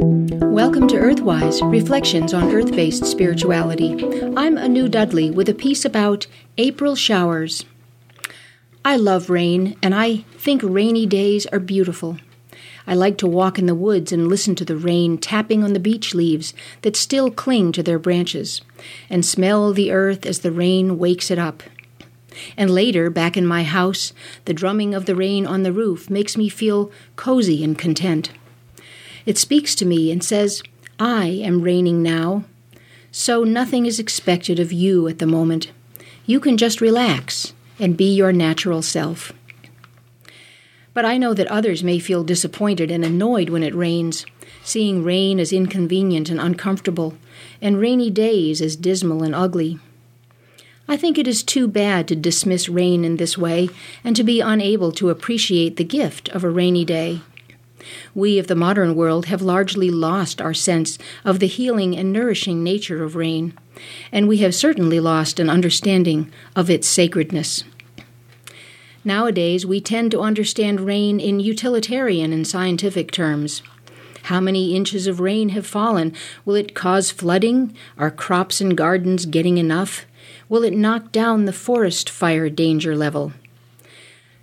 Welcome to Earthwise Reflections on Earth based Spirituality. I'm Anu Dudley with a piece about April showers. I love rain, and I think rainy days are beautiful. I like to walk in the woods and listen to the rain tapping on the beech leaves that still cling to their branches, and smell the earth as the rain wakes it up. And later, back in my house, the drumming of the rain on the roof makes me feel cozy and content. It speaks to me and says, I am raining now. So nothing is expected of you at the moment. You can just relax and be your natural self. But I know that others may feel disappointed and annoyed when it rains, seeing rain as inconvenient and uncomfortable, and rainy days as dismal and ugly. I think it is too bad to dismiss rain in this way and to be unable to appreciate the gift of a rainy day. We of the modern world have largely lost our sense of the healing and nourishing nature of rain, and we have certainly lost an understanding of its sacredness. Nowadays, we tend to understand rain in utilitarian and scientific terms. How many inches of rain have fallen? Will it cause flooding? Are crops and gardens getting enough? Will it knock down the forest fire danger level?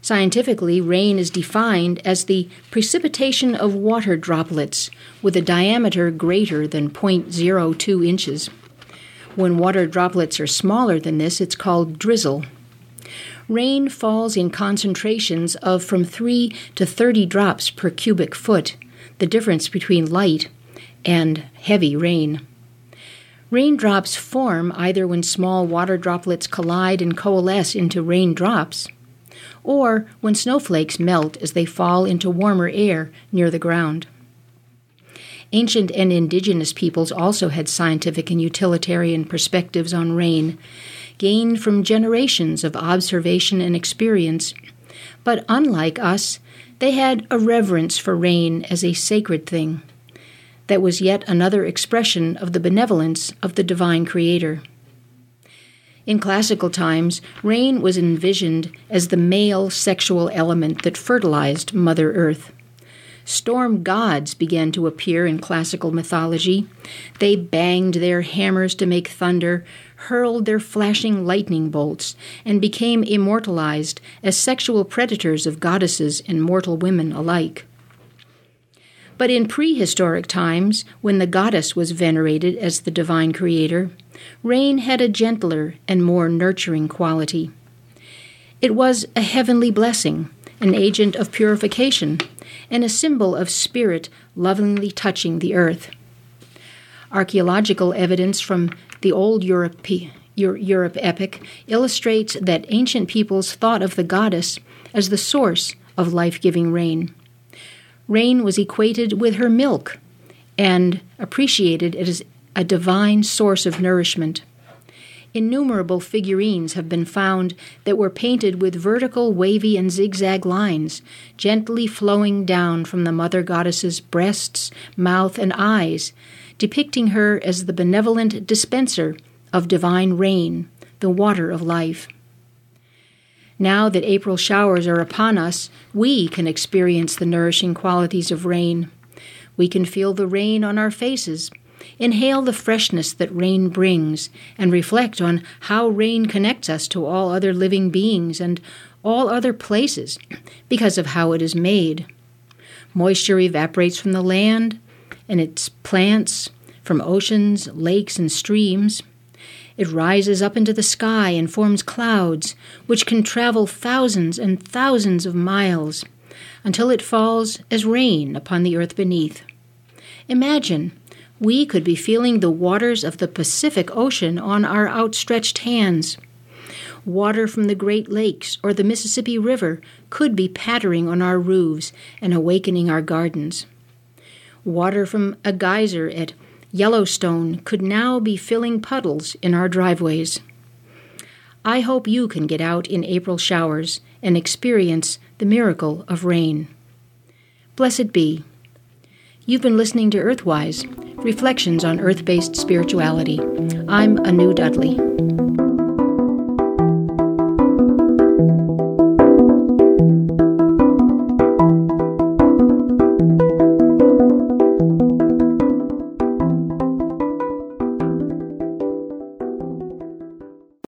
Scientifically, rain is defined as the precipitation of water droplets with a diameter greater than 0.02 inches. When water droplets are smaller than this, it's called drizzle. Rain falls in concentrations of from 3 to 30 drops per cubic foot, the difference between light and heavy rain. Raindrops form either when small water droplets collide and coalesce into raindrops or when snowflakes melt as they fall into warmer air near the ground. Ancient and indigenous peoples also had scientific and utilitarian perspectives on rain, gained from generations of observation and experience. But unlike us, they had a reverence for rain as a sacred thing that was yet another expression of the benevolence of the divine creator. In classical times, rain was envisioned as the male sexual element that fertilized Mother Earth. Storm gods began to appear in classical mythology. They banged their hammers to make thunder, hurled their flashing lightning bolts, and became immortalized as sexual predators of goddesses and mortal women alike. But in prehistoric times, when the goddess was venerated as the divine creator, rain had a gentler and more nurturing quality. It was a heavenly blessing, an agent of purification, and a symbol of spirit lovingly touching the earth. Archaeological evidence from the old Europe, Europe epic illustrates that ancient peoples thought of the goddess as the source of life giving rain. Rain was equated with her milk and appreciated as a divine source of nourishment. Innumerable figurines have been found that were painted with vertical, wavy, and zigzag lines, gently flowing down from the mother goddess's breasts, mouth, and eyes, depicting her as the benevolent dispenser of divine rain, the water of life. Now that April showers are upon us, we can experience the nourishing qualities of rain. We can feel the rain on our faces, inhale the freshness that rain brings, and reflect on how rain connects us to all other living beings and all other places because of how it is made. Moisture evaporates from the land and its plants, from oceans, lakes, and streams. It rises up into the sky and forms clouds, which can travel thousands and thousands of miles until it falls as rain upon the earth beneath. Imagine we could be feeling the waters of the Pacific Ocean on our outstretched hands. Water from the Great Lakes or the Mississippi River could be pattering on our roofs and awakening our gardens. Water from a geyser at Yellowstone could now be filling puddles in our driveways. I hope you can get out in April showers and experience the miracle of rain. Blessed be. You've been listening to Earthwise Reflections on Earth Based Spirituality. I'm Anu Dudley.